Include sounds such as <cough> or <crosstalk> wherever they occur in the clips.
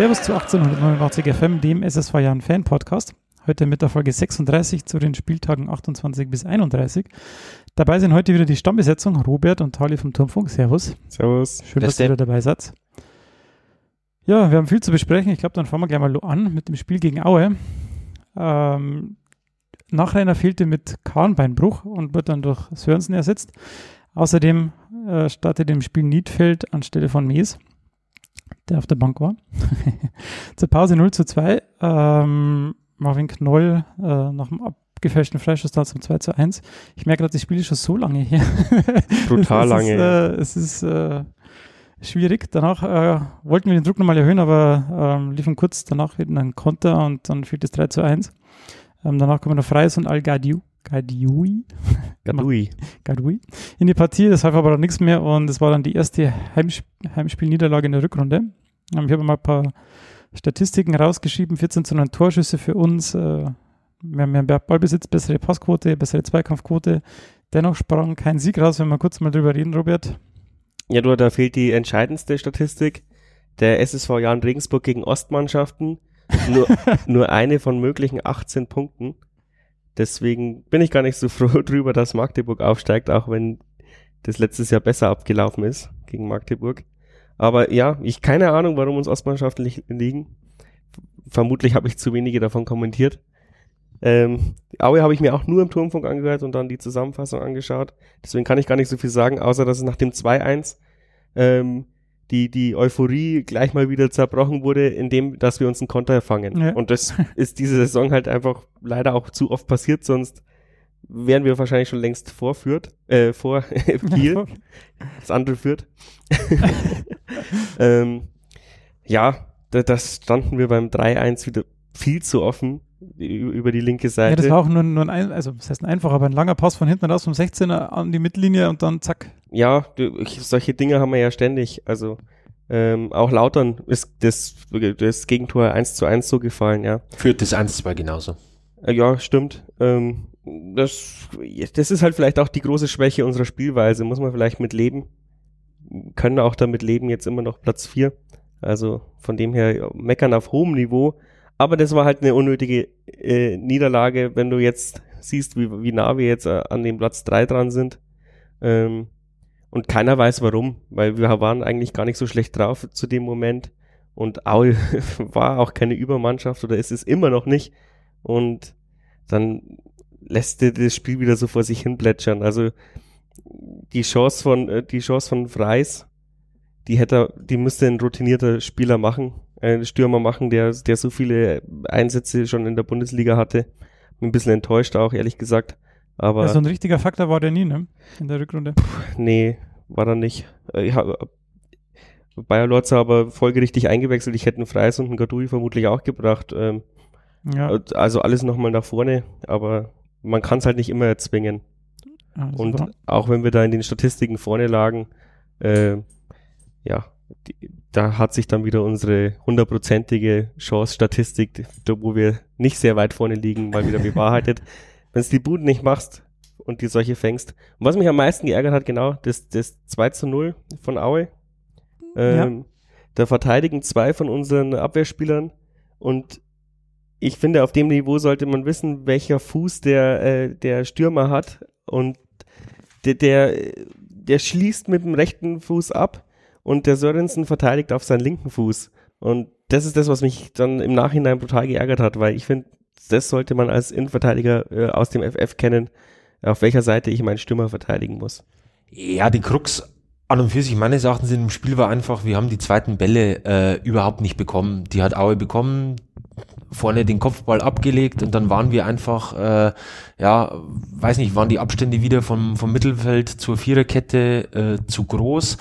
Servus zu 1889 FM, dem SSV Jahren Fan Podcast. Heute mit der Folge 36 zu den Spieltagen 28 bis 31. Dabei sind heute wieder die Stammbesetzung Robert und Tali vom Turmfunk. Servus. Servus. Schön, dass ihr wieder dabei seid. Ja, wir haben viel zu besprechen. Ich glaube, dann fangen wir gleich mal an mit dem Spiel gegen Aue. Ähm, Nachreiner fehlte mit Kahnbeinbruch und wird dann durch Sörensen ersetzt. Außerdem äh, startet im Spiel Niedfeld anstelle von Mees der auf der Bank war. <laughs> Zur Pause 0 zu 2. Ähm, Marvin Knoll äh, nach dem abgefälschten Freischuss da zum 2 zu 1. Ich merke gerade, das Spiel ist schon so lange her. <laughs> Brutal <laughs> es lange. Ist, äh, es ist äh, schwierig. Danach äh, wollten wir den Druck nochmal erhöhen, aber ähm, liefen kurz danach wieder ein Konter und dann fiel das 3 zu 1. Ähm, danach kommen noch Freies und Al-Gadiou. Gadui. Gadui. <laughs> Gadui. In die Partie, das half aber dann nichts mehr und es war dann die erste Heimsp Heimspielniederlage in der Rückrunde. Ähm, ich habe mal ein paar Statistiken rausgeschrieben, 14 zu 9 Torschüsse für uns, äh, wir haben mehr Ballbesitz, bessere Passquote, bessere Zweikampfquote. Dennoch sprang kein Sieg raus, wenn wir kurz mal drüber reden, Robert. Ja, du, da fehlt die entscheidendste Statistik. Der SSV Jan Regensburg gegen Ostmannschaften. Nur, <laughs> nur eine von möglichen 18 Punkten. Deswegen bin ich gar nicht so <laughs> froh drüber, dass Magdeburg aufsteigt, auch wenn das letztes Jahr besser abgelaufen ist gegen Magdeburg. Aber ja, ich keine Ahnung, warum uns Ostmannschaften liegen. Vermutlich habe ich zu wenige davon kommentiert. Ähm, Aue habe ich mir auch nur im Turmfunk angehört und dann die Zusammenfassung angeschaut. Deswegen kann ich gar nicht so viel sagen, außer dass es nach dem 2-1 ähm, die, die Euphorie gleich mal wieder zerbrochen wurde, indem, dass wir uns einen Konter fangen. Ja. Und das <laughs> ist diese Saison halt einfach leider auch zu oft passiert, sonst wären wir wahrscheinlich schon längst vorführt, äh, vor <laughs> Kiel. das andere führt. <laughs> ähm, ja, da, das standen wir beim 3-1 wieder viel zu offen über die linke Seite. Ja, das war auch nur, nur ein, also das heißt ein einfacher, aber ein langer Pass von hinten raus vom 16er an die Mittellinie und dann zack. Ja, solche Dinge haben wir ja ständig. Also ähm, auch Lautern ist das, das Gegentor 1 zu 1 so gefallen, ja. Führt das 1 zu 2 genauso. Äh, ja, stimmt. Ähm, das, das ist halt vielleicht auch die große Schwäche unserer Spielweise. Muss man vielleicht mit leben. Können auch damit leben, jetzt immer noch Platz 4. Also von dem her meckern auf hohem Niveau. Aber das war halt eine unnötige äh, Niederlage, wenn du jetzt siehst, wie, wie nah wir jetzt äh, an dem Platz 3 dran sind. Ähm, und keiner weiß warum, weil wir waren eigentlich gar nicht so schlecht drauf zu dem Moment. Und Aue <laughs> war auch keine Übermannschaft oder ist es immer noch nicht. Und dann lässt er das Spiel wieder so vor sich hin plätschern. Also die Chance von, äh, die Chance von Freis, die hätte, die müsste ein routinierter Spieler machen äh, Stürmer machen, der, der so viele Einsätze schon in der Bundesliga hatte. Bin ein bisschen enttäuscht auch, ehrlich gesagt. Aber ja, so ein richtiger Faktor war der nie, ne? In der Rückrunde. nee, war er nicht. Äh, ich hab, Bayer Lorz aber folgerichtig eingewechselt. Ich hätte einen Freis und einen Gadui vermutlich auch gebracht. Ähm, ja. Also alles nochmal nach vorne, aber man kann es halt nicht immer erzwingen. Ah, und auch wenn wir da in den Statistiken vorne lagen, äh, ja, die, da hat sich dann wieder unsere hundertprozentige Chance-Statistik, wo wir nicht sehr weit vorne liegen, mal wieder bewahrheitet. <laughs> Wenn du die Buden nicht machst und die solche fängst. Und was mich am meisten geärgert hat, genau, das, das 2 zu 0 von Aue. Ähm, ja. Da verteidigen zwei von unseren Abwehrspielern und ich finde, auf dem Niveau sollte man wissen, welcher Fuß der, äh, der Stürmer hat und der, der, der schließt mit dem rechten Fuß ab und der Sörensen verteidigt auf seinen linken Fuß. Und das ist das, was mich dann im Nachhinein brutal geärgert hat, weil ich finde, das sollte man als Innenverteidiger äh, aus dem FF kennen, auf welcher Seite ich meinen Stürmer verteidigen muss. Ja, die Krux an und für sich meines Erachtens in dem Spiel war einfach, wir haben die zweiten Bälle äh, überhaupt nicht bekommen. Die hat Aue bekommen, vorne den Kopfball abgelegt und dann waren wir einfach, äh, ja, weiß nicht, waren die Abstände wieder vom, vom Mittelfeld zur Viererkette äh, zu groß.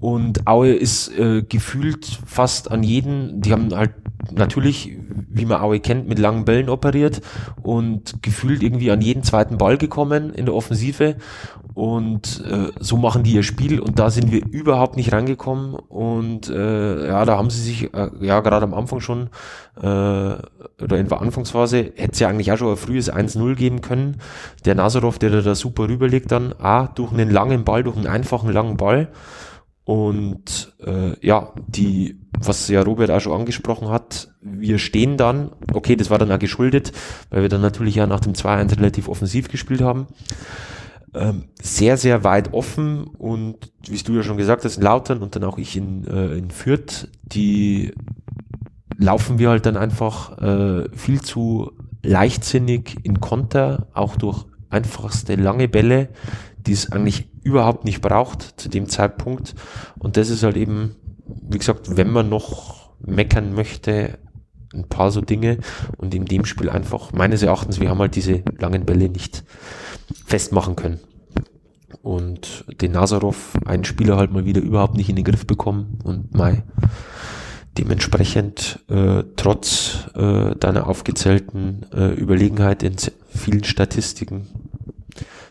Und Aue ist äh, gefühlt fast an jeden, die haben halt natürlich, wie man Aue kennt, mit langen Bällen operiert und gefühlt irgendwie an jeden zweiten Ball gekommen in der Offensive und äh, so machen die ihr Spiel und da sind wir überhaupt nicht rangekommen und äh, ja, da haben sie sich äh, ja gerade am Anfang schon äh, oder in der Anfangsphase hätte es ja eigentlich auch schon ein frühes 1-0 geben können. Der Nazarov, der da super rüberlegt dann, A, durch einen langen Ball, durch einen einfachen langen Ball Und äh, ja, die, was ja Robert auch schon angesprochen hat, wir stehen dann, okay, das war dann auch geschuldet, weil wir dann natürlich ja nach dem 2-1 relativ offensiv gespielt haben. Ähm, sehr, sehr weit offen und wie du ja schon gesagt hast, in Lautern und dann auch ich in, äh, in Fürth, die laufen wir halt dann einfach äh, viel zu leichtsinnig in Konter, auch durch einfachste lange Bälle, die es eigentlich überhaupt nicht braucht zu dem Zeitpunkt. Und das ist halt eben, wie gesagt, wenn man noch meckern möchte, ein paar so Dinge und in dem Spiel einfach meines Erachtens, wir haben halt diese langen Bälle nicht festmachen können. Und den Nazarov, einen Spieler halt mal wieder überhaupt nicht in den Griff bekommen und Mai dementsprechend äh, trotz äh, deiner aufgezählten äh, Überlegenheit in vielen Statistiken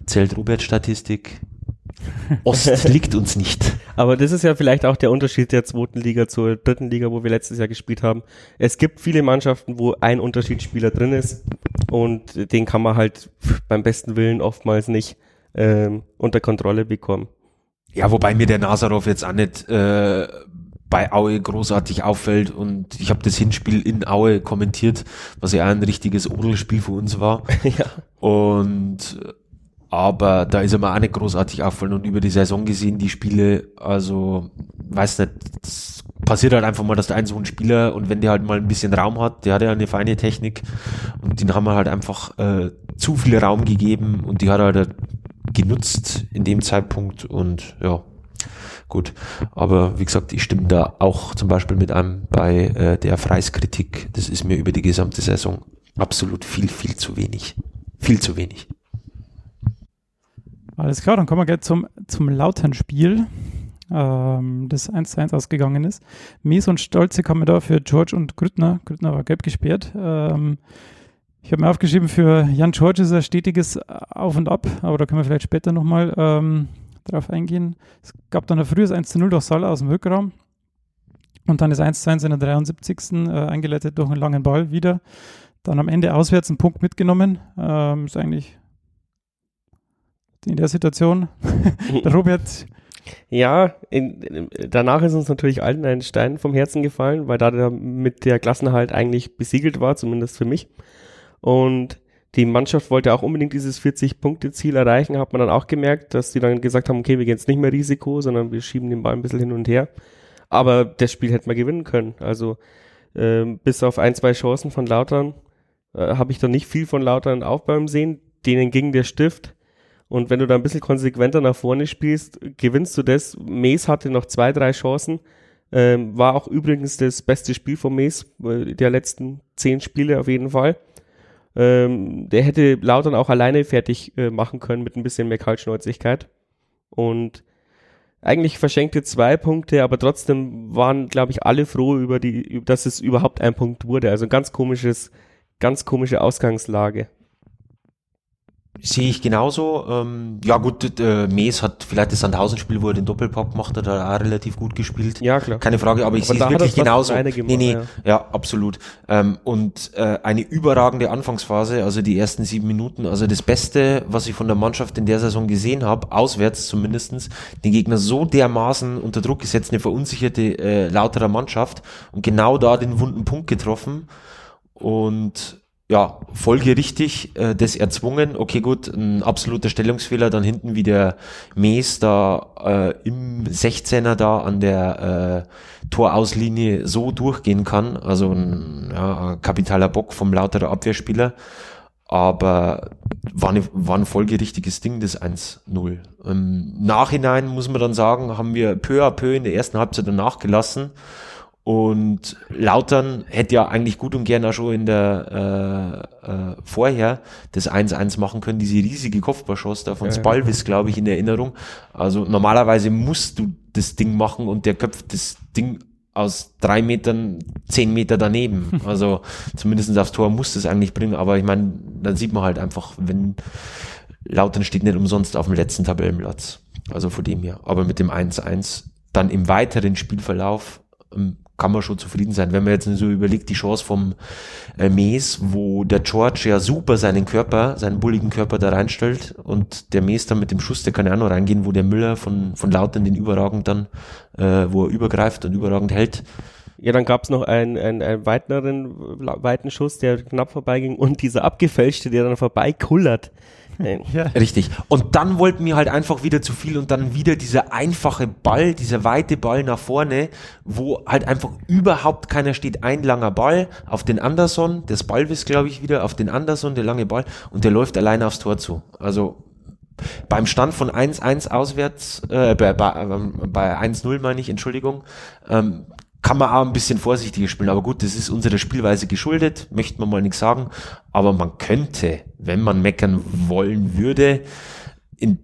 zählt Robert Statistik. Ost <laughs> liegt uns nicht. Aber das ist ja vielleicht auch der Unterschied der zweiten Liga zur dritten Liga, wo wir letztes Jahr gespielt haben. Es gibt viele Mannschaften, wo ein Unterschiedsspieler drin ist und den kann man halt beim besten Willen oftmals nicht ähm, unter Kontrolle bekommen. Ja, wobei mir der Nazarov jetzt auch nicht äh, bei Aue großartig auffällt und ich habe das Hinspiel in Aue kommentiert, was ja ein richtiges Odelspiel für uns war. <laughs> ja. Und aber da ist er mir auch nicht großartig auffallen und über die Saison gesehen, die Spiele, also weiß nicht, passiert halt einfach mal, dass der ein so ein Spieler und wenn der halt mal ein bisschen Raum hat, der hat ja eine feine Technik und den haben wir halt einfach äh, zu viel Raum gegeben und die hat er halt genutzt in dem Zeitpunkt und ja, gut. Aber wie gesagt, ich stimme da auch zum Beispiel mit einem bei äh, der Freiskritik. Das ist mir über die gesamte Saison absolut viel, viel zu wenig. Viel zu wenig. Alles klar, dann kommen wir gleich zum, zum lauteren Spiel, ähm, das 1 zu 1 ausgegangen ist. Mies und Stolze kamen da für George und Grüttner. Grüttner war gelb gesperrt. Ähm, ich habe mir aufgeschrieben, für Jan George ist ein stetiges Auf und Ab, aber da können wir vielleicht später nochmal ähm, drauf eingehen. Es gab dann ein frühes 1 zu 0 durch Salah aus dem Rückraum. Und dann ist 1 zu 1 in der 73. Äh, eingeleitet durch einen langen Ball wieder. Dann am Ende auswärts einen Punkt mitgenommen. Ähm, ist eigentlich in der Situation. <laughs> der Robert. Ja, in, in, danach ist uns natürlich allen ein Stein vom Herzen gefallen, weil da der mit der Klassenhalt eigentlich besiegelt war, zumindest für mich. Und die Mannschaft wollte auch unbedingt dieses 40-Punkte-Ziel erreichen, hat man dann auch gemerkt, dass die dann gesagt haben, okay, wir gehen jetzt nicht mehr Risiko, sondern wir schieben den Ball ein bisschen hin und her. Aber das Spiel hätte man gewinnen können. Also äh, bis auf ein, zwei Chancen von Lautern äh, habe ich da nicht viel von Lautern aufbäumen sehen. Denen ging der Stift. Und wenn du da ein bisschen konsequenter nach vorne spielst, gewinnst du das. Mees hatte noch zwei, drei Chancen. Ähm, war auch übrigens das beste Spiel von Mees, äh, der letzten zehn Spiele auf jeden Fall. Ähm, der hätte Lautern auch alleine fertig äh, machen können mit ein bisschen mehr Kaltschnäuzigkeit. Und eigentlich verschenkte zwei Punkte, aber trotzdem waren, glaube ich, alle froh über die, dass es überhaupt ein Punkt wurde. Also ganz komisches, ganz komische Ausgangslage. Sehe ich genauso. Ähm, ja gut, äh, Mees hat vielleicht das Sandhausen-Spiel, wo er den Doppelpack gemacht hat, hat er auch relativ gut gespielt. Ja, klar. Keine Frage, aber ich sehe es wirklich genauso. Gemacht, nee, nee, ja, ja absolut. Ähm, und äh, eine überragende Anfangsphase, also die ersten sieben Minuten, also das Beste, was ich von der Mannschaft in der Saison gesehen habe, auswärts zumindestens, den Gegner so dermaßen unter Druck gesetzt, eine verunsicherte, äh, lauterer Mannschaft und genau da den wunden Punkt getroffen. Und ja, folgerichtig äh, das erzwungen. Okay, gut, ein absoluter Stellungsfehler, dann hinten wie der Mees da äh, im 16er da an der äh, Torauslinie so durchgehen kann. Also ein ja, kapitaler Bock vom lauterer Abwehrspieler. Aber war, eine, war ein folgerichtiges Ding, das 1-0. Im Nachhinein muss man dann sagen, haben wir peu à peu in der ersten Halbzeit danach gelassen. Und Lautern hätte ja eigentlich gut und gerne auch schon in der äh, äh, vorher das 1-1 machen können, diese riesige Kopfballschuss da von ja, Spalvis, glaube ich, in Erinnerung. Also normalerweise musst du das Ding machen und der köpft das Ding aus drei Metern, zehn Meter daneben. <laughs> Also zumindest aufs Tor muss das eigentlich bringen, aber ich meine, dann sieht man halt einfach, wenn Lautern steht nicht umsonst auf dem letzten Tabellenplatz. Also von dem her. Aber mit dem 1-1 dann im weiteren Spielverlauf ähm, kann man schon zufrieden sein. Wenn man jetzt so überlegt, die Chance vom äh, Mees, wo der George ja super seinen Körper, seinen bulligen Körper da reinstellt und der Mees dann mit dem Schuss, der kann ja auch noch reingehen, wo der Müller von, von Lautern den überragend dann, äh, wo er übergreift und überragend hält. Ja, dann gab es noch einen, einen, einen weiteren, weiten Schuss, der knapp vorbeiging und dieser abgefälschte, der dann vorbeikullert. <laughs> Ja. Richtig. Und dann wollten wir halt einfach wieder zu viel und dann wieder dieser einfache Ball, dieser weite Ball nach vorne, wo halt einfach überhaupt keiner steht. Ein langer Ball auf den Anderson, das Ballwiss, glaube ich, wieder, auf den Anderson, der lange Ball und der läuft alleine aufs Tor zu. Also beim Stand von 1-1 auswärts, äh, bei, bei, ähm, bei 1-0 meine ich, Entschuldigung, ähm, kann man auch ein bisschen vorsichtiger spielen. Aber gut, das ist unserer Spielweise geschuldet, möchte man mal nichts sagen. Aber man könnte, wenn man meckern wollen würde, in,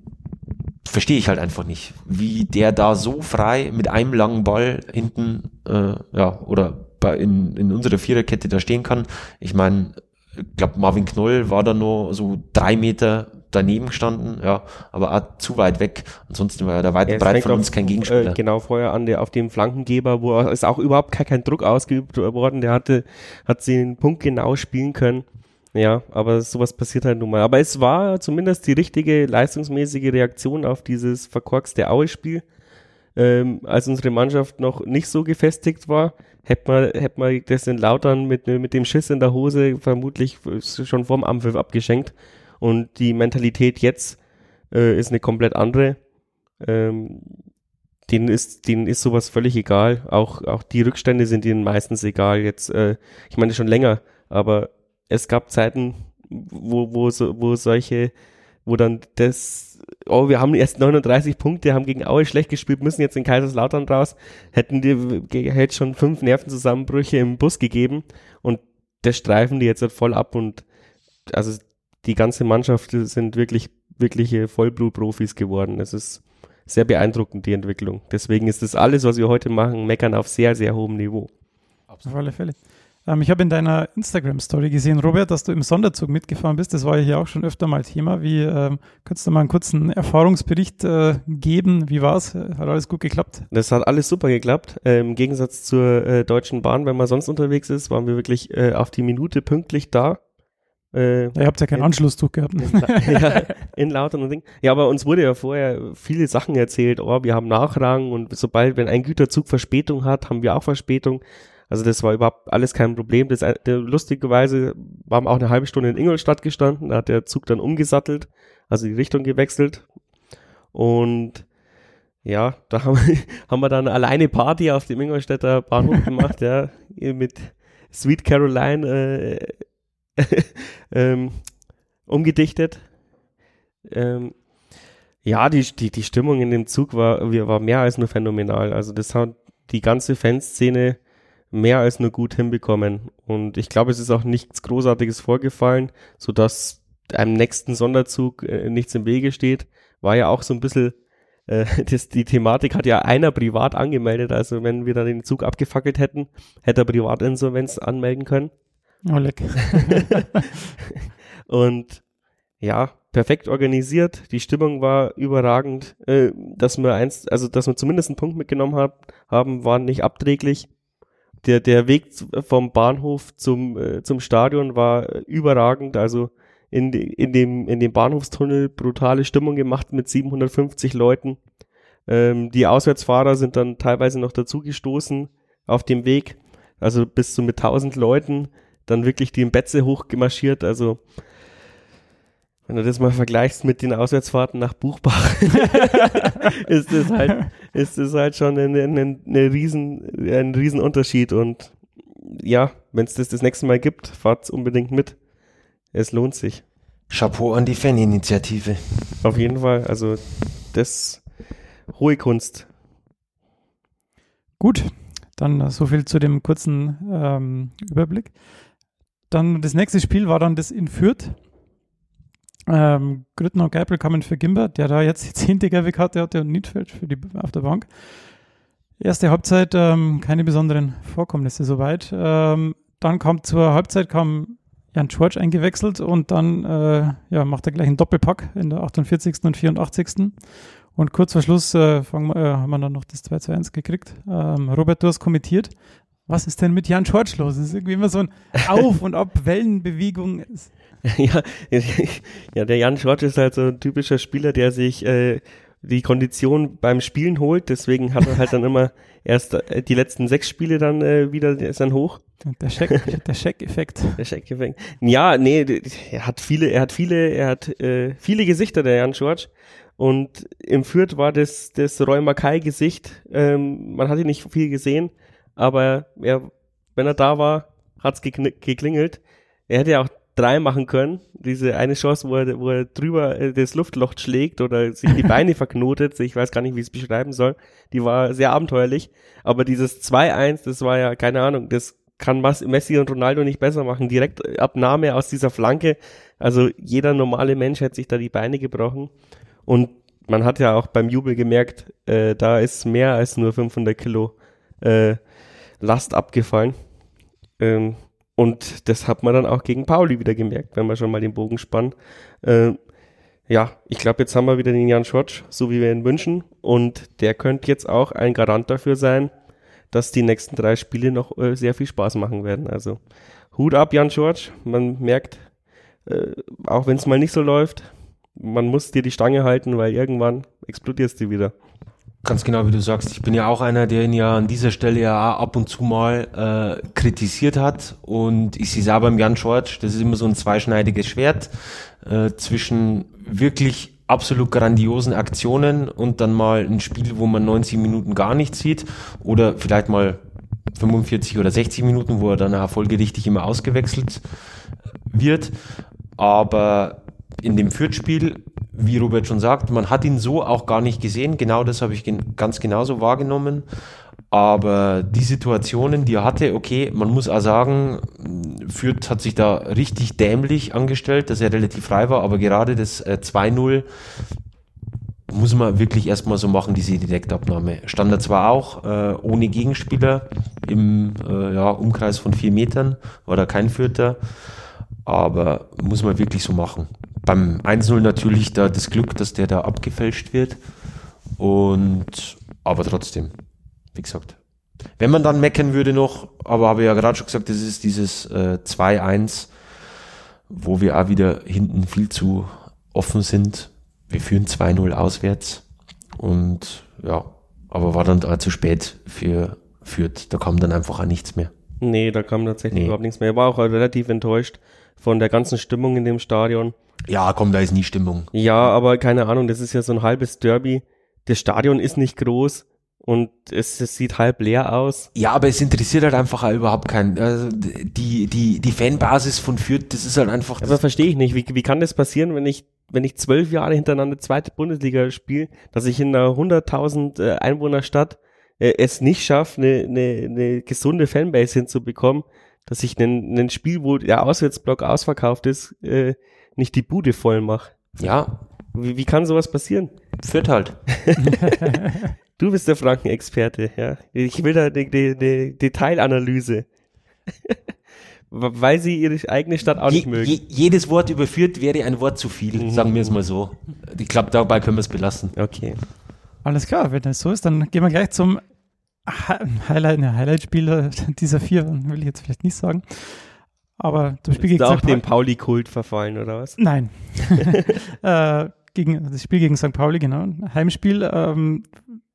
verstehe ich halt einfach nicht, wie der da so frei mit einem langen Ball hinten, äh, ja, oder bei, in, in unserer Viererkette da stehen kann. Ich meine, ich glaube, Marvin Knoll war da nur so drei Meter daneben gestanden, ja, aber auch zu weit weg. Ansonsten war ja der weite Breit von uns kein Gegenspieler. Äh, genau, vorher an der, auf dem Flankengeber, wo ist auch überhaupt kein, kein Druck ausgeübt worden. Der hatte, hat sie den Punkt genau spielen können. Ja, aber sowas passiert halt nun mal. Aber es war zumindest die richtige leistungsmäßige Reaktion auf dieses verkorkste Aue-Spiel. Ähm, als unsere Mannschaft noch nicht so gefestigt war, hätte man, hätte man das in Lautern mit, mit dem Schiss in der Hose vermutlich schon vorm Ampfiff abgeschenkt. Und die Mentalität jetzt äh, ist eine komplett andere. Ähm, denen ist, denen ist sowas völlig egal. Auch, auch die Rückstände sind ihnen meistens egal. Jetzt, äh, ich meine schon länger, aber es gab Zeiten, wo, wo, so, wo solche, wo dann das, oh, wir haben erst 39 Punkte, haben gegen Aue schlecht gespielt, müssen jetzt in Kaiserslautern raus, hätten die, hätte schon fünf Nervenzusammenbrüche im Bus gegeben und das streifen die jetzt halt voll ab und also die ganze Mannschaft sind wirklich, wirkliche Vollblutprofis geworden. Es ist sehr beeindruckend, die Entwicklung. Deswegen ist das alles, was wir heute machen, meckern auf sehr, sehr hohem Niveau. Auf alle Fälle. Ähm, ich habe in deiner Instagram-Story gesehen, Robert, dass du im Sonderzug mitgefahren bist. Das war ja hier auch schon öfter mal Thema. Wie ähm, kannst du mal einen kurzen Erfahrungsbericht äh, geben? Wie war es? Hat alles gut geklappt? Das hat alles super geklappt. Ähm, Im Gegensatz zur äh, Deutschen Bahn, wenn man sonst unterwegs ist, waren wir wirklich äh, auf die Minute pünktlich da. Äh, Ihr habt ja keinen in, Anschlusszug gehabt. Ne? In, <laughs> ja, in Lautern und Ding. Ja, aber uns wurde ja vorher viele Sachen erzählt. Oh, wir haben Nachrang und sobald, wenn ein Güterzug Verspätung hat, haben wir auch Verspätung. Also das war überhaupt alles kein Problem. Das, der, lustigerweise haben wir auch eine halbe Stunde in Ingolstadt gestanden. Da hat der Zug dann umgesattelt, also die Richtung gewechselt. Und ja, da haben, <laughs> haben wir dann alleine Party auf dem Ingolstädter Bahnhof <laughs> gemacht, ja, mit Sweet Caroline äh, <laughs> ähm, umgedichtet. Ähm, ja, die, die, die Stimmung in dem Zug war, war mehr als nur phänomenal. Also das hat die ganze Fanszene mehr als nur gut hinbekommen. Und ich glaube, es ist auch nichts Großartiges vorgefallen, sodass einem nächsten Sonderzug äh, nichts im Wege steht. War ja auch so ein bisschen, äh, <laughs> das, die Thematik hat ja einer privat angemeldet. Also wenn wir dann den Zug abgefackelt hätten, hätte er Privatinsolvenz anmelden können. Oh, leck. <laughs> und ja, perfekt organisiert. Die Stimmung war überragend. Äh, dass wir eins, also dass wir zumindest einen Punkt mitgenommen hab, haben, war nicht abträglich. Der, der Weg vom Bahnhof zum, äh, zum Stadion war überragend. Also in, in, dem, in dem Bahnhofstunnel brutale Stimmung gemacht mit 750 Leuten. Ähm, die Auswärtsfahrer sind dann teilweise noch dazugestoßen auf dem Weg. Also bis zu mit 1000 Leuten dann wirklich die im Betze hochgemarschiert. Also wenn du das mal vergleichst mit den Auswärtsfahrten nach Buchbach, <laughs> ist das halt, ist das halt schon ein, ein, ein, riesen, ein Riesenunterschied. Und ja, wenn es das das nächste Mal gibt, fahrt unbedingt mit. Es lohnt sich. Chapeau an die Faninitiative. Auf jeden Fall. Also das hohe Kunst. Gut, dann so viel zu dem kurzen ähm, Überblick. Dann das nächste Spiel war dann das in Fürth. Ähm, Grüttner und Geipel kamen für Gimber, der da jetzt die <laughs> zehnte gelbe Karte hatte und Niedfeld für die, auf der Bank. Erste Halbzeit ähm, keine besonderen Vorkommnisse soweit. Ähm, dann kam zur Halbzeit kam Jan George eingewechselt und dann äh, ja, macht er gleich einen Doppelpack in der 48. und 84. Und kurz vor Schluss äh, fangen, äh, haben wir dann noch das 2 zu 1 gekriegt. Ähm, Robert, du hast kommentiert. Was ist denn mit Jan George los? Es ist irgendwie immer so ein Auf- und Ab-Wellenbewegung. <laughs> ja, <laughs> ja, der Jan George ist halt so ein typischer Spieler, der sich äh, die Kondition beim Spielen holt. Deswegen hat er halt dann immer <laughs> erst äh, die letzten sechs Spiele dann äh, wieder ist dann hoch. Der Scheck, der Scheck-Effekt. Der Scheck-Effekt. Ja, nee, er hat viele, er hat viele, er hat äh, viele Gesichter, der Jan George. Und im Fürth war das, das Roy Mackay-Gesicht. Ähm, man hat ihn nicht viel gesehen, aber er, wenn er da war, hat's geklingelt. Er hätte ja auch drei machen können. Diese eine Chance, wo er, wo er drüber äh, das Luftloch schlägt oder sich die <laughs> Beine verknotet, ich weiß gar nicht, wie ich es beschreiben soll, die war sehr abenteuerlich. Aber dieses 2-1, das war ja, keine Ahnung, das kann Messi und Ronaldo nicht besser machen. Direkt äh, Abnahme aus dieser Flanke. Also jeder normale Mensch hätte sich da die Beine gebrochen. Und man hat ja auch beim Jubel gemerkt, äh, da ist mehr als nur 500 Kilo äh, Last abgefallen. Ähm, und das hat man dann auch gegen Pauli wieder gemerkt, wenn man schon mal den Bogen spannt. Äh, ja, ich glaube, jetzt haben wir wieder den Jan Schotsch, so wie wir ihn wünschen. Und der könnte jetzt auch ein Garant dafür sein, dass die nächsten drei Spiele noch äh, sehr viel Spaß machen werden. Also Hut ab, Jan Schorsch. Man merkt, äh, auch wenn es mal nicht so läuft, man muss dir die Stange halten, weil irgendwann explodierst du wieder. Ganz genau, wie du sagst. Ich bin ja auch einer, der ihn ja an dieser Stelle ja ab und zu mal äh, kritisiert hat. Und ich sehe es auch beim Jan Schorsch, das ist immer so ein zweischneidiges Schwert äh, zwischen wirklich absolut grandiosen Aktionen und dann mal ein Spiel, wo man 90 Minuten gar nichts sieht oder vielleicht mal 45 oder 60 Minuten, wo er dann folgerichtig immer ausgewechselt wird. Aber in dem Fürth-Spiel wie Robert schon sagt, man hat ihn so auch gar nicht gesehen. Genau das habe ich gen ganz genauso wahrgenommen. Aber die Situationen, die er hatte, okay, man muss auch sagen, Fürth hat sich da richtig dämlich angestellt, dass er relativ frei war, aber gerade das äh, 2-0 muss man wirklich erstmal so machen, diese Direktabnahme. Stand er zwar auch äh, ohne Gegenspieler im äh, ja, Umkreis von vier Metern, war da kein Fürther, aber muss man wirklich so machen beim 1-0 natürlich da das Glück, dass der da abgefälscht wird. Und aber trotzdem, wie gesagt. Wenn man dann meckern würde noch, aber habe ich ja gerade schon gesagt, das ist dieses äh, 2-1, wo wir auch wieder hinten viel zu offen sind. Wir führen 2-0 auswärts und ja, aber war dann da zu spät für Fürth. Da kam dann einfach auch nichts mehr. Nee, da kam tatsächlich nee. überhaupt nichts mehr. Ich war auch relativ enttäuscht von der ganzen Stimmung in dem Stadion. Ja, komm, da ist nie Stimmung. Ja, aber keine Ahnung, das ist ja so ein halbes Derby. Das Stadion ist nicht groß und es, es sieht halb leer aus. Ja, aber es interessiert halt einfach auch überhaupt keinen. Also die, die, die Fanbasis von Fürth, das ist halt einfach. Aber verstehe ich nicht. Wie, wie kann das passieren, wenn ich, wenn ich zwölf Jahre hintereinander zweite Bundesliga spiele, dass ich in einer 100.000 äh, Einwohnerstadt äh, es nicht schaffe, eine, eine, eine gesunde Fanbase hinzubekommen, dass ich einen Spiel, wo der Auswärtsblock ausverkauft ist, äh, nicht die Bude voll mache. Ja. Wie, wie kann sowas passieren? Führt halt. <laughs> du bist der Franken-Experte, ja. Ich will da eine, eine, eine Detailanalyse. <laughs> Weil sie ihre eigene Stadt auch je, nicht mögen. Je, jedes Wort überführt wäre ein Wort zu viel, mhm. sagen wir es mal so. Ich glaube, dabei können wir es belassen. Okay. Alles klar, wenn das so ist, dann gehen wir gleich zum Highlight, ne, Highlight-Spieler <laughs> dieser vier, will ich jetzt vielleicht nicht sagen. Aber das Spiel gegen auch dem Pauli-Kult verfallen, oder was? Nein. <laughs> <laughs> äh, gegen, das Spiel gegen St. Pauli, genau. Heimspiel. Ähm,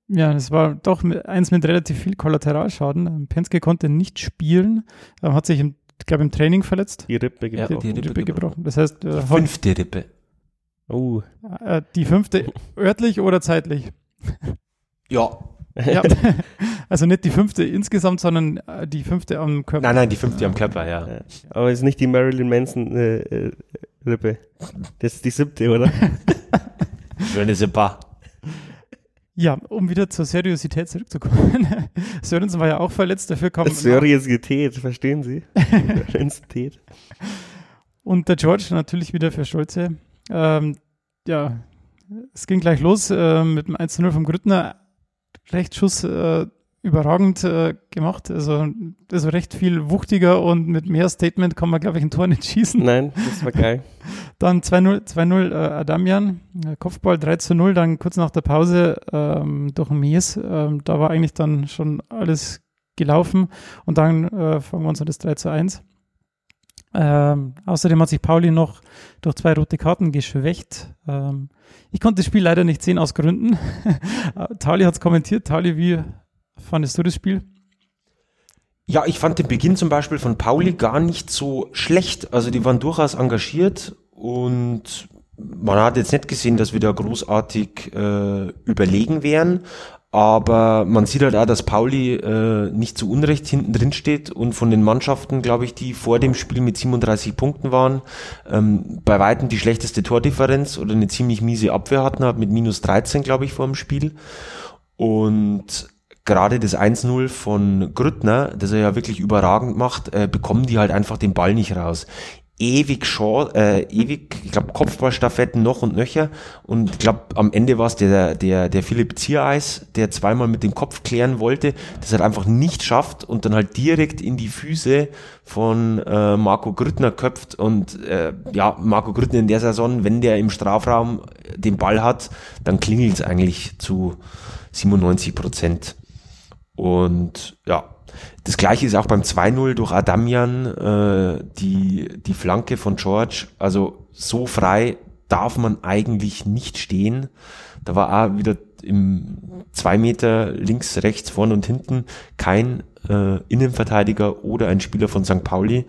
ja, es war doch eins mit relativ viel Kollateralschaden. Ähm, Penske konnte nicht spielen, äh, hat sich, im, ich glaube, im Training verletzt. Die Rippe gebrochen. Ja, die, die Rippe, gebrochen. Das heißt, äh, fünfte Rippe. Oh. Äh, die fünfte, örtlich oder zeitlich? Ja, ja. Also nicht die fünfte insgesamt, sondern äh, die fünfte am Körper. Nein, nein, die fünfte am Körper, ja. Aber es ist nicht die Marilyn Manson äh, äh, Rippe. Das ist die siebte, oder? <laughs> Schöne Sippa. Ja, um wieder zur Seriosität zurückzukommen. <laughs> Sörensen war ja auch verletzt, dafür kam. Seriosität, verstehen Sie? <laughs> Seriosität. Und der George natürlich wieder für Stolze. Ähm, ja, es ging gleich los äh, mit dem 1-0 vom Grüttner Rechtsschuss äh, überragend äh, gemacht. Also, also recht viel wuchtiger und mit mehr Statement kann man, glaube ich, ein Tor nicht schießen. Nein, das war geil. <laughs> dann 2-0 äh, Adamian, äh, Kopfball 3-0, dann kurz nach der Pause ähm, durch Mies. Ähm, da war eigentlich dann schon alles gelaufen und dann äh, fangen wir uns an das 3 zu 1. Ähm, außerdem hat sich Pauli noch durch zwei rote Karten geschwächt. Ähm, ich konnte das Spiel leider nicht sehen aus Gründen. <laughs> Tali hat es kommentiert. Tali, wie fandest du das Spiel? Ja, ich fand den Beginn zum Beispiel von Pauli gar nicht so schlecht. Also die waren durchaus engagiert und man hat jetzt nicht gesehen, dass wir da großartig äh, überlegen wären. Aber man sieht halt auch, dass Pauli äh, nicht zu Unrecht hinten drin steht und von den Mannschaften, glaube ich, die vor dem Spiel mit 37 Punkten waren, ähm, bei Weitem die schlechteste Tordifferenz oder eine ziemlich miese Abwehr hatten, hat mit minus 13, glaube ich, vor dem Spiel. Und gerade das 1-0 von Grüttner, das er ja wirklich überragend macht, äh, bekommen die halt einfach den Ball nicht raus ewig Chance, äh, ewig, ich glaube, Kopfballstaffetten noch und nöcher. Und ich glaube, am Ende war es der, der, der Philipp Ziereis, der zweimal mit dem Kopf klären wollte, das halt einfach nicht schafft und dann halt direkt in die Füße von äh, Marco Grüttner köpft. Und äh, ja, Marco Grüttner in der Saison, wenn der im Strafraum den Ball hat, dann klingelt es eigentlich zu 97 Prozent. Und ja, das gleiche ist auch beim 2-0 durch Adamian, äh, die, die Flanke von George. Also so frei darf man eigentlich nicht stehen. Da war auch wieder im zwei Meter links, rechts, vorne und hinten kein äh, Innenverteidiger oder ein Spieler von St. Pauli.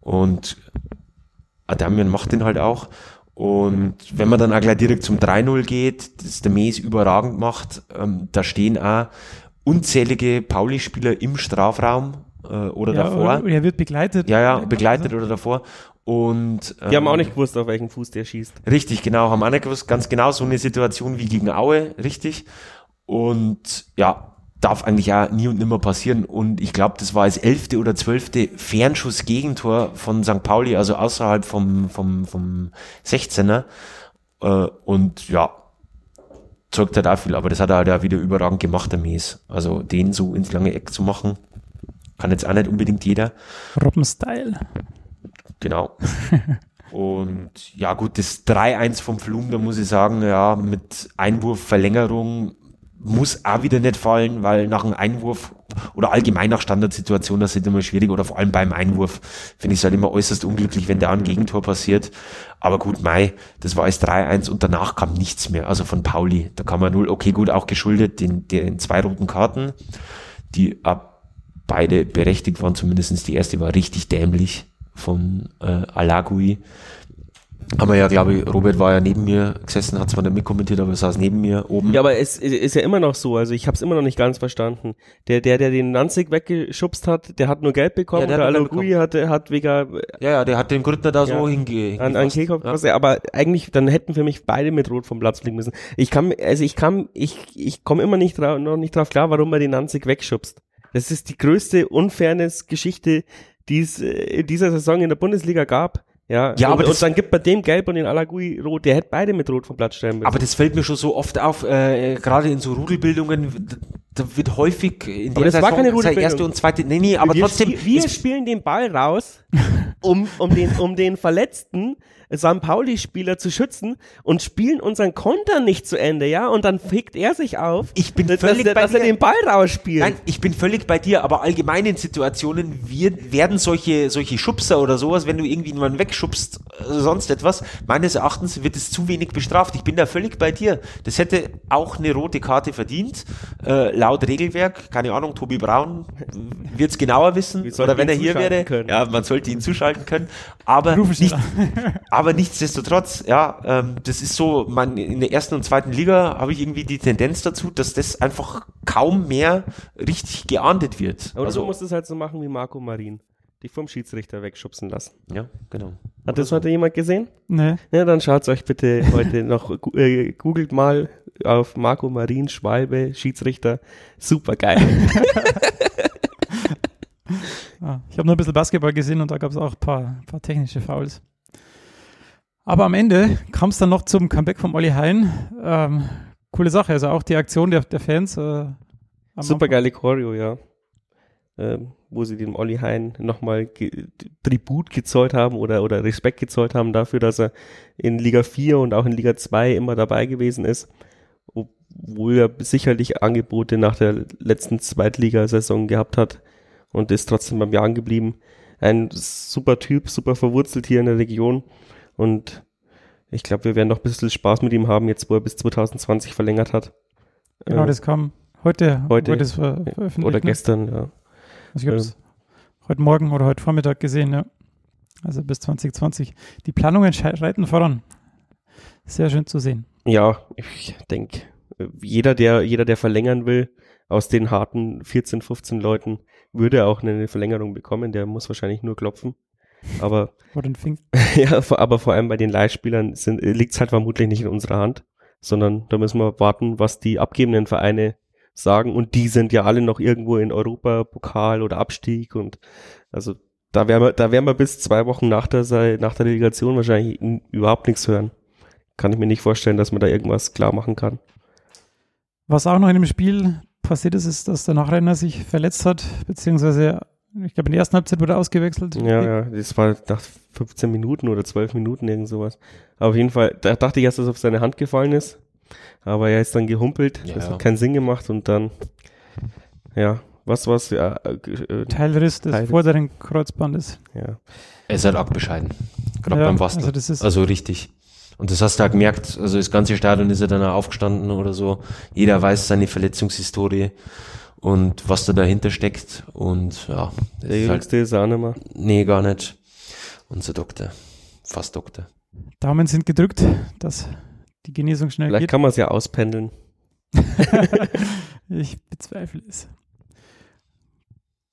Und Adamian macht den halt auch. Und wenn man dann auch gleich direkt zum 3-0 geht, das der Mees überragend macht, ähm, da stehen auch unzählige Pauli-Spieler im Strafraum äh, oder ja, davor. Oder er wird begleitet. Ja, ja, begleitet oder davor. Und, ähm, die haben auch ähm, nicht gewusst, auf welchen Fuß der schießt. Richtig, genau, haben auch nicht gewusst, ganz genau so eine Situation wie gegen Aue, richtig. Und ja, darf eigentlich auch nie und nimmer passieren. Und ich glaube, das war das elfte oder zwölfte Fernschuss-Gegentor von St. Pauli, also außerhalb vom, vom, vom 16er. Äh, und ja, zeugt halt auch viel, aber das hat er halt auch wieder überragend gemacht, der Mies. Also den so ins lange Eck zu machen, kann jetzt auch nicht unbedingt jeder. Robben-Style. Genau. <laughs> Und ja gut, das 3-1 vom Flum, da muss ich sagen, ja, mit Einwurf, Verlängerung muss auch wieder nicht fallen, weil nach einem Einwurf oder allgemein nach Standardsituationen, das ist immer schwierig oder vor allem beim Einwurf finde ich es halt immer äußerst unglücklich, wenn da ein Gegentor passiert. Aber gut, Mai, das war es 3-1 und danach kam nichts mehr. Also von Pauli, da kam er null. Okay, gut, auch geschuldet den, den zwei roten Karten, die ab beide berechtigt waren, zumindestens die erste war richtig dämlich von äh, Alagui. Aber ja, glaube ich, Robert war ja neben mir gesessen, hat zwar nicht mitkommentiert, aber er saß neben mir oben. Ja, aber es ist ja immer noch so, also ich habe es immer noch nicht ganz verstanden. Der, der, der den Nanzig weggeschubst hat, der hat nur Geld bekommen, ja, der, der Alogui hat, hat wegen... Ja, ja, der hat den Gründner da ja, so hinge... An, an Kehlkopf, ja. aber eigentlich, dann hätten für mich beide mit Rot vom Platz fliegen müssen. Ich kann, also ich kann, ich, ich komme immer nicht drauf, noch nicht drauf klar, warum er den Nanzig wegschubst. Das ist die größte Unfairness-Geschichte, die es äh, in dieser Saison in der Bundesliga gab. Ja, ja und, aber und dann gibt man dem Gelb und den Alagui rot, der hätte beide mit rot vom Platz stellen müssen. Aber das fällt mir schon so oft auf, äh, gerade in so Rudelbildungen, da wird häufig in aber der das war keine Rudelbildung. erste und zweite, nee, nee, aber wir trotzdem. Spiel, wir spielen den Ball raus, um, um den, um den Verletzten St. Pauli-Spieler zu schützen und spielen unseren Konter nicht zu Ende, ja? Und dann fickt er sich auf, ich bin völlig dass, bei dass dir. er den Ball rausspielt. Nein, ich bin völlig bei dir, aber allgemein in Situationen wird, werden solche, solche Schubser oder sowas, wenn du irgendwie jemanden wegschubst, äh, sonst etwas, meines Erachtens wird es zu wenig bestraft. Ich bin da völlig bei dir. Das hätte auch eine rote Karte verdient, äh, laut Regelwerk. Keine Ahnung, Tobi Braun wird es genauer wissen. Oder wenn er hier wäre, können. ja, man sollte ihn zuschalten können. Aber nicht, <laughs> aber nichtsdestotrotz, ja, ähm, das ist so, man, in der ersten und zweiten Liga habe ich irgendwie die Tendenz dazu, dass das einfach kaum mehr richtig geahndet wird. Oder also, du musst es halt so machen wie Marco Marin. Die vom Schiedsrichter wegschubsen lassen. Ja, genau. Hat das heute jemand gesehen? Nee. Ja, dann schaut euch bitte heute noch, äh, googelt mal auf Marco Marin, Schwalbe, Schiedsrichter. Super geil. <laughs> ah, ich habe nur ein bisschen Basketball gesehen und da gab es auch ein paar, paar technische Fouls. Aber am Ende kam es dann noch zum Comeback von Olli Hein. Ähm, coole Sache, also auch die Aktion der, der Fans. Äh, Super geile Choreo, ja. Ähm, wo sie dem Olli Hein nochmal ge Tribut gezollt haben oder, oder Respekt gezollt haben dafür, dass er in Liga 4 und auch in Liga 2 immer dabei gewesen ist. wo er sicherlich Angebote nach der letzten Zweitligasaison gehabt hat und ist trotzdem beim Jahren geblieben. Ein super Typ, super verwurzelt hier in der Region und ich glaube, wir werden noch ein bisschen Spaß mit ihm haben, jetzt wo er bis 2020 verlängert hat. Genau, äh, das kam heute, heute wurde es ver veröffentlicht. Oder ne? gestern, ja. Also ich habe es äh, heute Morgen oder heute Vormittag gesehen, ja. Also bis 2020. Die Planungen schreiten voran. Sehr schön zu sehen. Ja, ich denke, jeder, der, jeder, der verlängern will, aus den harten 14, 15 Leuten, würde auch eine Verlängerung bekommen. Der muss wahrscheinlich nur klopfen. Aber, <laughs> <laughs> ja, aber vor allem bei den Leihspielern liegt es halt vermutlich nicht in unserer Hand, sondern da müssen wir warten, was die abgebenden Vereine sagen. Und die sind ja alle noch irgendwo in Europa, Pokal oder Abstieg. Und also da werden wir, da werden wir bis zwei Wochen nach der, nach der Delegation wahrscheinlich überhaupt nichts hören. Kann ich mir nicht vorstellen, dass man da irgendwas klar machen kann. Was auch noch in dem Spiel passiert ist, ist, dass der Nachrenner sich verletzt hat, beziehungsweise ich glaube, in der ersten Halbzeit wurde er ausgewechselt. Ja, ja, das war nach 15 Minuten oder 12 Minuten irgend sowas. Aber auf jeden Fall, da dachte ich erst, dass es auf seine Hand gefallen ist. Aber er ist dann gehumpelt. Ja. Das hat keinen Sinn gemacht und dann, ja, was war's? Ja, äh, Teilriss des Teilriss. vorderen Kreuzbandes. Ja. Er ist halt abgescheiden. Gerade ja, beim Wastel. Also, das ist also richtig. Und das hast du auch gemerkt, also das ganze Stadion ist ja dann auch aufgestanden oder so. Jeder weiß seine Verletzungshistorie und was da dahinter steckt. Und ja. Der Jüngste ist, halt, ist auch nicht mehr. Nee, gar nicht. Unser Doktor. Fast Doktor. Daumen sind gedrückt, dass die Genesung schnell Vielleicht geht. Vielleicht kann man es ja auspendeln. <laughs> ich bezweifle es.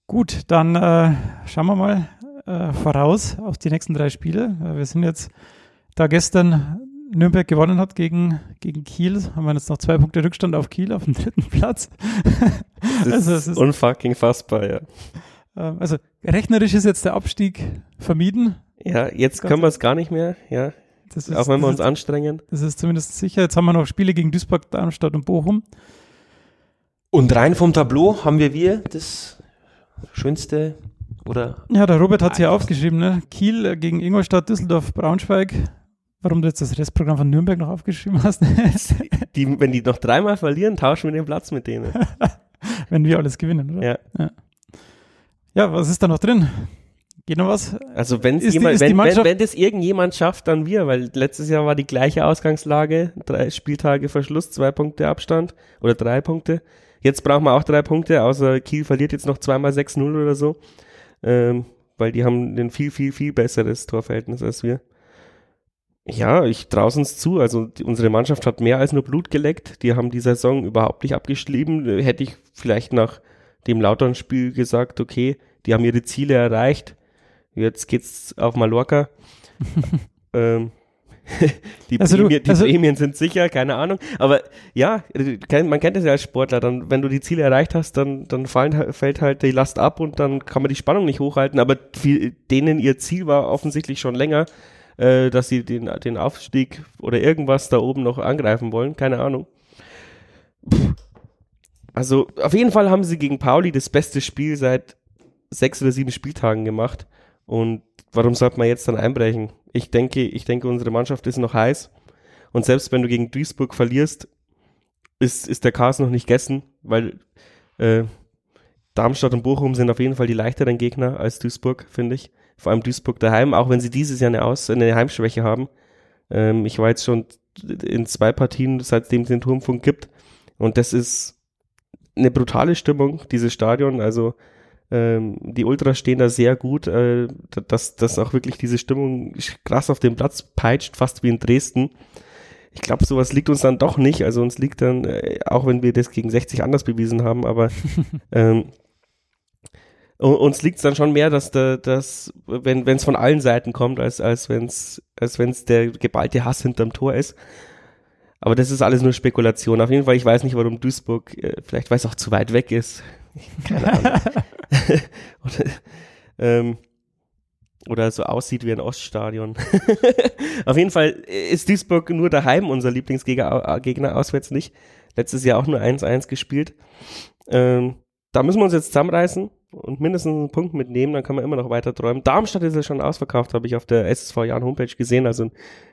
Gut, dann äh, schauen wir mal äh, voraus auf die nächsten drei Spiele. Äh, wir sind jetzt da gestern Nürnberg gewonnen hat gegen, gegen Kiel, haben wir jetzt noch zwei Punkte Rückstand auf Kiel auf dem dritten Platz. Das also, ist, ist unfucking fassbar, ja. Ähm, also rechnerisch ist jetzt der Abstieg vermieden. Ja, jetzt können wir es gar nicht mehr, ja. Ist, auch wenn wir uns ist, anstrengen. Das ist zumindest sicher. Jetzt haben wir noch Spiele gegen Duisburg, Darmstadt und Bochum. Und rein vom Tableau haben wir wir das schönste oder? Ja, der Robert hat es ja aufgeschrieben, ne? Kiel gegen Ingolstadt, Düsseldorf, Braunschweig, Warum du jetzt das Restprogramm von Nürnberg noch aufgeschrieben hast? <laughs> die, wenn die noch dreimal verlieren, tauschen wir den Platz mit denen. <laughs> wenn wir alles gewinnen, oder? Ja. ja. Ja, was ist da noch drin? Noch was? Also jemand, die, wenn, wenn, wenn das irgendjemand schafft, dann wir, weil letztes Jahr war die gleiche Ausgangslage, drei Spieltage Verschluss, zwei Punkte Abstand oder drei Punkte. Jetzt brauchen wir auch drei Punkte, außer Kiel verliert jetzt noch zweimal 6-0 oder so, ähm, weil die haben ein viel, viel, viel besseres Torverhältnis als wir. Ja, ich traue uns zu. Also die, unsere Mannschaft hat mehr als nur Blut geleckt. Die haben die Saison überhaupt nicht abgeschrieben. Hätte ich vielleicht nach dem Lautern-Spiel gesagt, okay, die haben ihre Ziele erreicht. Jetzt geht's auf Mallorca. <laughs> ähm, <laughs> die, also Prämie, du, die also Prämien sind sicher, keine Ahnung. Aber ja, man kennt das ja als Sportler. Dann, wenn du die Ziele erreicht hast, dann, dann fallen, fällt halt die Last ab und dann kann man die Spannung nicht hochhalten. Aber denen ihr Ziel war offensichtlich schon länger äh, dass sie den, den Aufstieg oder irgendwas da oben noch angreifen wollen. Keine Ahnung. Also auf jeden Fall haben sie gegen Pauli das beste Spiel seit sechs oder sieben Spieltagen gemacht. Und warum sollte man jetzt dann einbrechen? Ich denke, ich denke, unsere Mannschaft ist noch heiß. Und selbst wenn du gegen Duisburg verlierst, ist, ist der Chaos noch nicht gegessen, weil äh, Darmstadt und Bochum sind auf jeden Fall die leichteren Gegner als Duisburg, finde ich vor allem Duisburg daheim, auch wenn sie dieses Jahr eine, Aus eine Heimschwäche haben. Ähm, ich war jetzt schon in zwei Partien, seitdem es den Turmfunk gibt. Und das ist eine brutale Stimmung, dieses Stadion. Also ähm, die Ultras stehen da sehr gut, äh, dass, dass auch wirklich diese Stimmung krass auf den Platz peitscht, fast wie in Dresden. Ich glaube, sowas liegt uns dann doch nicht. Also uns liegt dann, äh, auch wenn wir das gegen 60 anders bewiesen haben, aber <laughs> ähm, uns liegt es dann schon mehr, dass dass, wenn es von allen Seiten kommt, als, als wenn es als wenn's der geballte Hass hinterm Tor ist. Aber das ist alles nur Spekulation. Auf jeden Fall, ich weiß nicht, warum Duisburg, äh, vielleicht weil es auch zu weit weg ist. <laughs> Keine Ahnung. <laughs> oder, ähm, oder so aussieht wie ein Oststadion. <laughs> Auf jeden Fall ist Duisburg nur daheim unser Lieblingsgegner Gegner auswärts nicht. Letztes Jahr auch nur 1-1 gespielt. Ähm, da müssen wir uns jetzt zusammenreißen und mindestens einen Punkt mitnehmen, dann kann man immer noch weiter träumen. Darmstadt ist ja schon ausverkauft, habe ich auf der SSV Jahren Homepage gesehen, also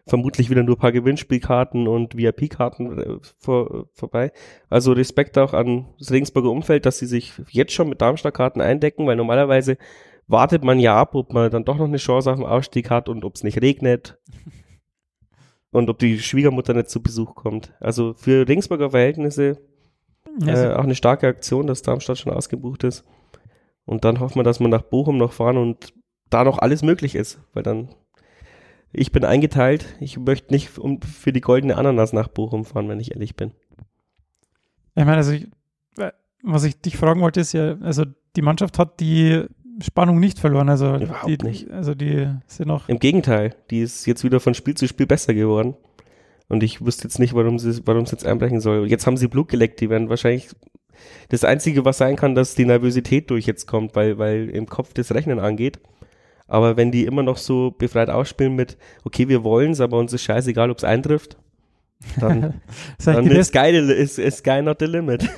vermutlich wieder nur ein paar Gewinnspielkarten und VIP-Karten äh, vor, vorbei. Also Respekt auch an das Regensburger Umfeld, dass sie sich jetzt schon mit Darmstadt-Karten eindecken, weil normalerweise wartet man ja ab, ob man dann doch noch eine Chance auf den Ausstieg hat und ob es nicht regnet <laughs> und ob die Schwiegermutter nicht zu Besuch kommt. Also für Regensburger Verhältnisse äh, auch eine starke Aktion, dass Darmstadt schon ausgebucht ist. Und dann hoffen wir, dass wir nach Bochum noch fahren und da noch alles möglich ist, weil dann ich bin eingeteilt. Ich möchte nicht für die goldene Ananas nach Bochum fahren, wenn ich ehrlich bin. Ich meine, also ich, äh, was ich dich fragen wollte, ist ja, also die Mannschaft hat die Spannung nicht verloren. Also Überhaupt die, nicht. Also die sind noch. Im Gegenteil, die ist jetzt wieder von Spiel zu Spiel besser geworden. Und ich wüsste jetzt nicht, warum sie warum es jetzt einbrechen soll. Jetzt haben sie Blut geleckt, die werden wahrscheinlich das Einzige, was sein kann, dass die Nervosität durch jetzt kommt, weil, weil im Kopf das Rechnen angeht. Aber wenn die immer noch so befreit ausspielen mit, okay, wir wollen's, aber uns ist scheißegal, ob's eintrifft, dann, <laughs> dann ist, sky, ist, ist sky not the limit. <laughs>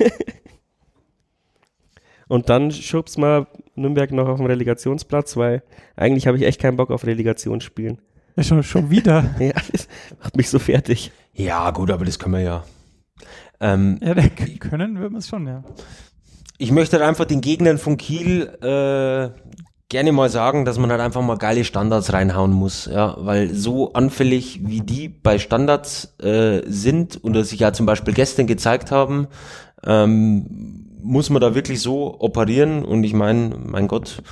Und dann schubst mal Nürnberg noch auf den Relegationsplatz, weil eigentlich habe ich echt keinen Bock auf Relegationsspielen. Ja, schon, schon wieder. <laughs> ja, das macht mich so fertig. Ja, gut, aber das können wir ja. Ähm, ja, können wir es schon, ja. Ich möchte halt einfach den Gegnern von Kiel äh, gerne mal sagen, dass man halt einfach mal geile Standards reinhauen muss, ja, weil so anfällig wie die bei Standards äh, sind oder sich ja zum Beispiel gestern gezeigt haben, ähm, muss man da wirklich so operieren und ich meine, mein Gott,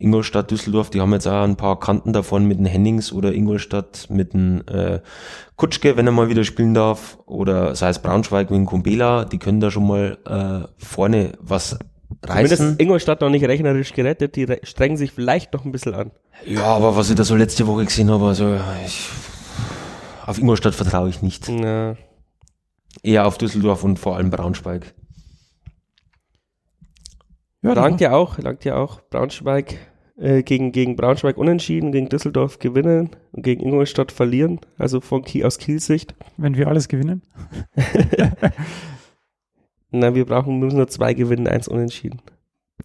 Ingolstadt, Düsseldorf, die haben jetzt auch ein paar Kanten davon mit den Hennings oder Ingolstadt mit dem äh, Kutschke, wenn er mal wieder spielen darf, oder sei es Braunschweig mit dem Kumbela, die können da schon mal äh, vorne was reißen. Zumindest Ingolstadt noch nicht rechnerisch gerettet, die strengen sich vielleicht noch ein bisschen an. Ja, aber was ich da so letzte Woche gesehen habe, also ich, auf Ingolstadt vertraue ich nicht. Ja. Eher auf Düsseldorf und vor allem Braunschweig. Ja, langt ja auch, langt ja auch. Braunschweig äh, gegen, gegen Braunschweig unentschieden, gegen Düsseldorf gewinnen und gegen Ingolstadt verlieren, also von Kiel, aus Kiels Sicht. Wenn wir alles gewinnen? <laughs> Na, wir brauchen, müssen nur zwei gewinnen, eins unentschieden.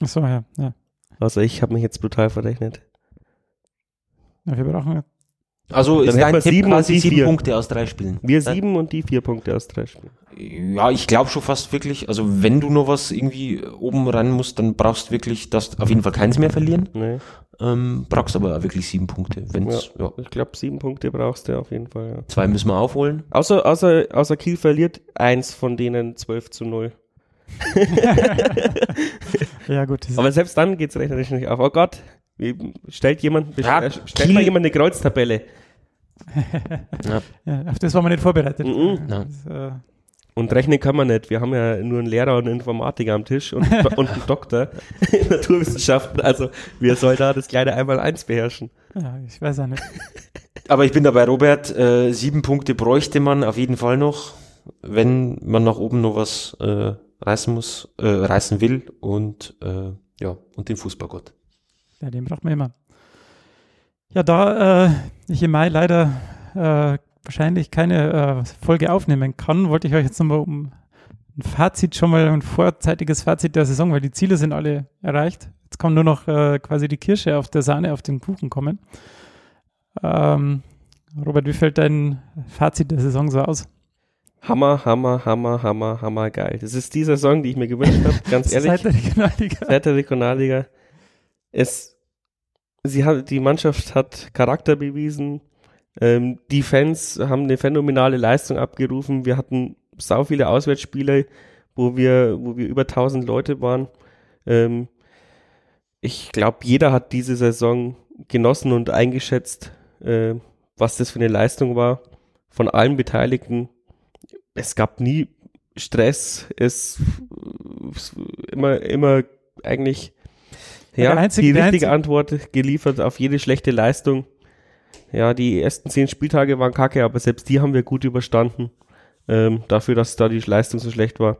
Ach so, ja, ja. Also ich habe mich jetzt brutal verrechnet. Ja, wir brauchen also Dann ist dein Tipp sieben quasi sieben vier. Punkte aus drei Spielen. Wir sieben und die vier Punkte aus drei Spielen. Ja, ich glaube schon fast wirklich. Also wenn du noch was irgendwie oben rein musst, dann brauchst du wirklich, dass auf jeden Fall keins mehr verlieren. Nee. Ähm, brauchst aber wirklich sieben Punkte. Wenn's, ja, ja. Ich glaube, sieben Punkte brauchst du auf jeden Fall. Ja. Zwei müssen wir aufholen. Außer, außer, außer Kiel verliert eins von denen 12 zu 0. <laughs> ja, gut. Aber selbst dann geht es rechnerisch nicht auf. Oh Gott, stellt jemand, ja, stellt mal jemand eine Kreuztabelle. <laughs> ja. ja. auf das war man nicht vorbereitet. Mhm. Das, äh, und rechnen kann man nicht. Wir haben ja nur einen Lehrer und einen Informatiker am Tisch und, <laughs> und einen Doktor in Naturwissenschaften. Also, wir sollen da das kleine Einmal-Eins beherrschen? Ja, ich weiß auch nicht. <laughs> Aber ich bin dabei, Robert. Äh, sieben Punkte bräuchte man auf jeden Fall noch, wenn man nach oben noch was äh, reißen muss, äh, reißen will und äh, ja, und den Fußballgott. Ja, den braucht man immer. Ja, da äh, ich im Mai leider äh, wahrscheinlich keine äh, Folge aufnehmen kann, wollte ich euch jetzt nochmal um ein Fazit schon mal, ein vorzeitiges Fazit der Saison, weil die Ziele sind alle erreicht. Jetzt kommt nur noch äh, quasi die Kirsche auf der Sahne auf den Kuchen kommen. Ähm, Robert, wie fällt dein Fazit der Saison so aus? Hammer, Hammer, Hammer, Hammer, Hammer, geil. Das ist die Saison, die ich mir gewünscht habe, ganz <laughs> ehrlich. Seit der Regionalliga. Seit der Regionalliga. Es, sie hat, die Mannschaft hat Charakter bewiesen. Ähm, die Fans haben eine phänomenale Leistung abgerufen. Wir hatten sau viele Auswärtsspiele, wo wir, wo wir über 1000 Leute waren. Ähm, ich glaube, jeder hat diese Saison genossen und eingeschätzt, äh, was das für eine Leistung war von allen Beteiligten. Es gab nie Stress, es, es immer, immer eigentlich ja, einzige, die richtige Antwort geliefert auf jede schlechte Leistung. Ja, die ersten zehn Spieltage waren kacke, aber selbst die haben wir gut überstanden. Ähm, dafür, dass da die Leistung so schlecht war.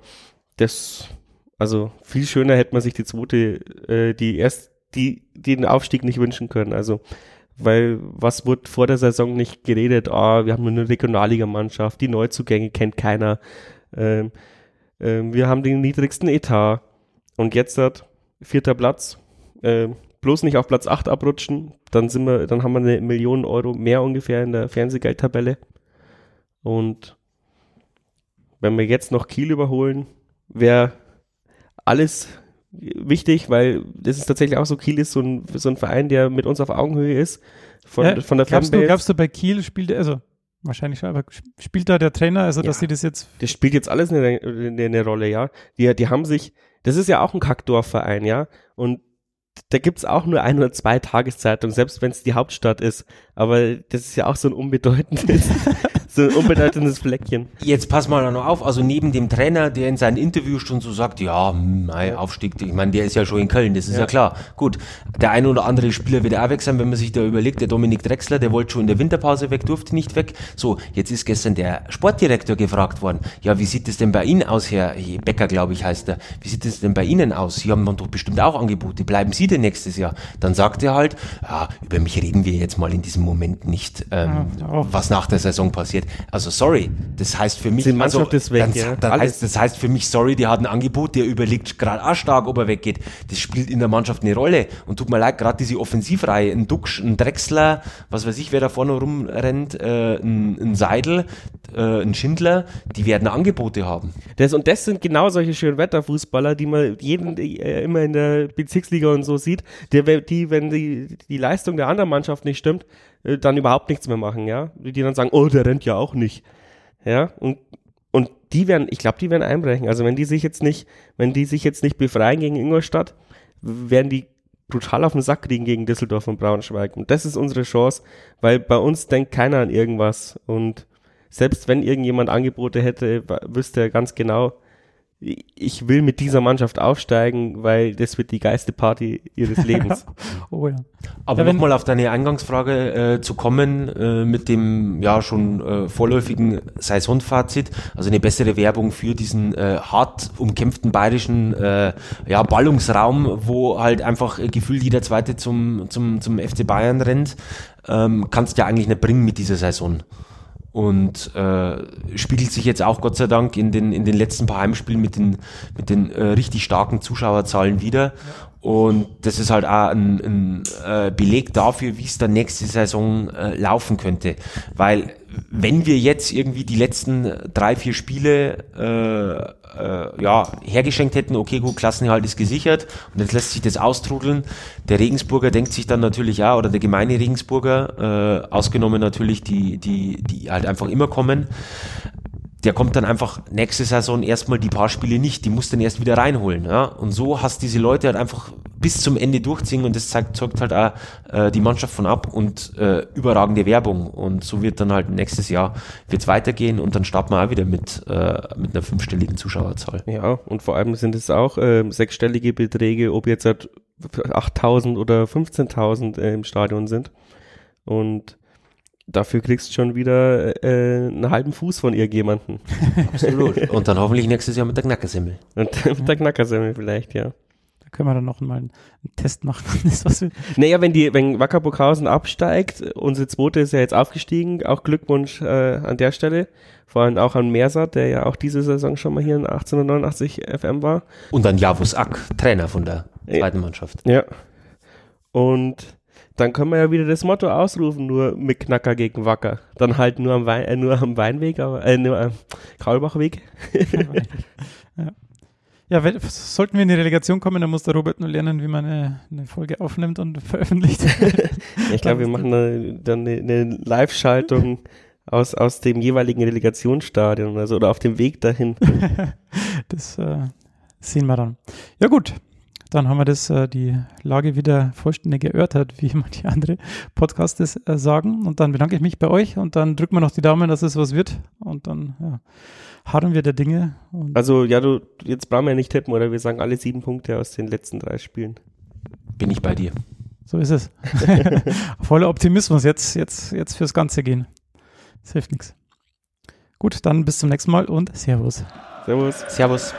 Das, also viel schöner hätte man sich die zweite, äh, die erst, die, die den Aufstieg nicht wünschen können. Also, weil was wurde vor der Saison nicht geredet? Ah, wir haben nur eine Regionalligamannschaft, die Neuzugänge kennt keiner. Ähm, ähm, wir haben den niedrigsten Etat. Und jetzt hat vierter Platz äh, bloß nicht auf Platz 8 abrutschen, dann sind wir, dann haben wir eine Million Euro mehr ungefähr in der Fernsehgeldtabelle. Und wenn wir jetzt noch Kiel überholen, wäre alles wichtig, weil das ist tatsächlich auch so, Kiel ist so ein, so ein Verein, der mit uns auf Augenhöhe ist. Von, ja, von der glaubst du, glaubst du, bei Kiel spielt, also wahrscheinlich schon, aber spielt da der Trainer, also ja, dass sie das jetzt. Das spielt jetzt alles eine, eine, eine Rolle, ja. Die, die haben sich, das ist ja auch ein Kackdorfverein, ja. Und da gibt's auch nur ein oder zwei Tageszeitungen, selbst wenn es die Hauptstadt ist. Aber das ist ja auch so ein unbedeutendes, <laughs> so ein unbedeutendes Fleckchen. Jetzt pass mal noch auf, also neben dem Trainer, der in seinen Interviews schon so sagt, ja, mein hm, Aufstieg, ich meine, der ist ja schon in Köln, das ist ja. ja. klar. Gut, der ein oder andere Spieler wird auch weg sein, wenn man sich da überlegt, der Dominik Drexler, der wollte schon in der Winterpause weg, durfte nicht weg. So, jetzt ist gestern der Sportdirektor gefragt worden, ja, wie sieht es denn bei Ihnen aus, Herr Becker, glaube ich, heißt er, wie sieht es denn bei Ihnen aus? Sie haben doch bestimmt auch Angebote, bleiben Sie denn nächstes Jahr? Dann sagt er halt, ja, über mich reden wir jetzt mal in diesem Moment nicht, ähm, ja, was nach der Saison passiert. Also sorry, das heißt für mich, die also, ist weg, dann, ja. dann heißt, das heißt für mich, sorry, die hat ein Angebot, der überlegt gerade auch stark, ob er weggeht. Das spielt in der Mannschaft eine Rolle. Und tut mir leid, gerade diese Offensivreihe, ein Duxch, ein Drechsler, was weiß ich, wer da vorne rumrennt, äh, ein, ein Seidel, äh, ein Schindler, die werden Angebote haben. Das, und das sind genau solche schönen Wetterfußballer, die man jeden äh, immer in der Bezirksliga und so sieht, der, die, wenn die, die Leistung der anderen Mannschaft nicht stimmt, äh, dann überhaupt nichts mehr machen, ja. Die dann sagen, oh, der rennt ja auch nicht. Ja, und, und die werden, ich glaube, die werden einbrechen. Also wenn die sich jetzt nicht, wenn die sich jetzt nicht befreien gegen Ingolstadt, werden die brutal auf den Sack kriegen gegen Düsseldorf und Braunschweig. Und das ist unsere Chance, weil bei uns denkt keiner an irgendwas. Und selbst wenn irgendjemand Angebote hätte, wüsste er ganz genau, ich will mit dieser Mannschaft aufsteigen, weil das wird die geilste Party ihres <laughs> Lebens. oh ja. Aber ja, nochmal auf deine Eingangsfrage äh, zu kommen äh, mit dem ja schon äh, vorläufigen Saisonfazit, also eine bessere Werbung für diesen äh, hart umkämpften bayerischen äh, ja, Ballungsraum, wo halt einfach äh, gefühlt jeder Zweite zum, zum, zum FC Bayern rennt, ähm, kannst du ja eigentlich nicht bringen mit dieser Saison und äh, spiegelt sich jetzt auch Gott sei Dank in den, in den letzten paar Heimspielen mit den, mit den äh, richtig starken Zuschauerzahlen wieder. Ja. Und das ist halt auch ein, ein äh, Beleg dafür, wie es dann nächste Saison äh, laufen könnte. Weil wenn wir jetzt irgendwie die letzten drei, vier Spiele äh, äh, ja, hergeschenkt hätten, okay, gut, Klassenerhalt ist gesichert und jetzt lässt sich das austrudeln. Der Regensburger denkt sich dann natürlich ja, oder der gemeine Regensburger, äh, ausgenommen natürlich die, die, die halt einfach immer kommen, der kommt dann einfach nächste Saison erstmal die paar Spiele nicht, die muss dann erst wieder reinholen. Ja? Und so hast diese Leute halt einfach bis zum Ende durchziehen und das zeigt, zeugt halt auch äh, die Mannschaft von ab und äh, überragende Werbung. Und so wird dann halt nächstes Jahr wird's weitergehen und dann starten wir auch wieder mit, äh, mit einer fünfstelligen Zuschauerzahl. Ja, und vor allem sind es auch äh, sechsstellige Beträge, ob jetzt halt 8.000 oder 15.000 äh, im Stadion sind. Und dafür kriegst du schon wieder äh, einen halben Fuß von irgendjemanden. <laughs> Absolut. Und dann hoffentlich nächstes Jahr mit der Knackersemmel. Und mit der Knackersemmel vielleicht, ja. Da können wir dann noch mal einen, Test machen. <laughs> naja, wenn die, wenn Wacker Burghausen absteigt, unsere zweite ist ja jetzt aufgestiegen, auch Glückwunsch äh, an der Stelle. Vor allem auch an Mersat, der ja auch diese Saison schon mal hier in 1889 FM war. Und an Javus Ack, Trainer von der zweiten Mannschaft. Ja. Und dann können wir ja wieder das Motto ausrufen, nur mit Knacker gegen Wacker. Dann halt nur am, Wein, äh, nur am Weinweg, aber, äh, nur am Kaulbachweg. <laughs> ja. Ja, wenn, sollten wir in die Relegation kommen, dann muss der Robert nur lernen, wie man eine, eine Folge aufnimmt und veröffentlicht. <laughs> ich glaube, wir machen eine, dann eine, eine Live-Schaltung aus, aus dem jeweiligen Relegationsstadion also, oder auf dem Weg dahin. <laughs> das äh, sehen wir dann. Ja gut, dann haben wir das, äh, die Lage wieder vollständig erörtert, wie <laughs> manche andere Podcasts äh, sagen. Und dann bedanke ich mich bei euch und dann drücken wir noch die Daumen, dass es was wird. Und dann ja, harren wir der Dinge. also ja, du, jetzt brauchen wir nicht tippen, oder? Wir sagen alle sieben Punkte aus den letzten drei Spielen. Bin ich bei dir. So ist es. <laughs> Voller Optimismus jetzt, jetzt, jetzt fürs Ganze gehen. Das hilft nichts. Gut, dann bis zum nächsten Mal und Servus. Servus. Servus.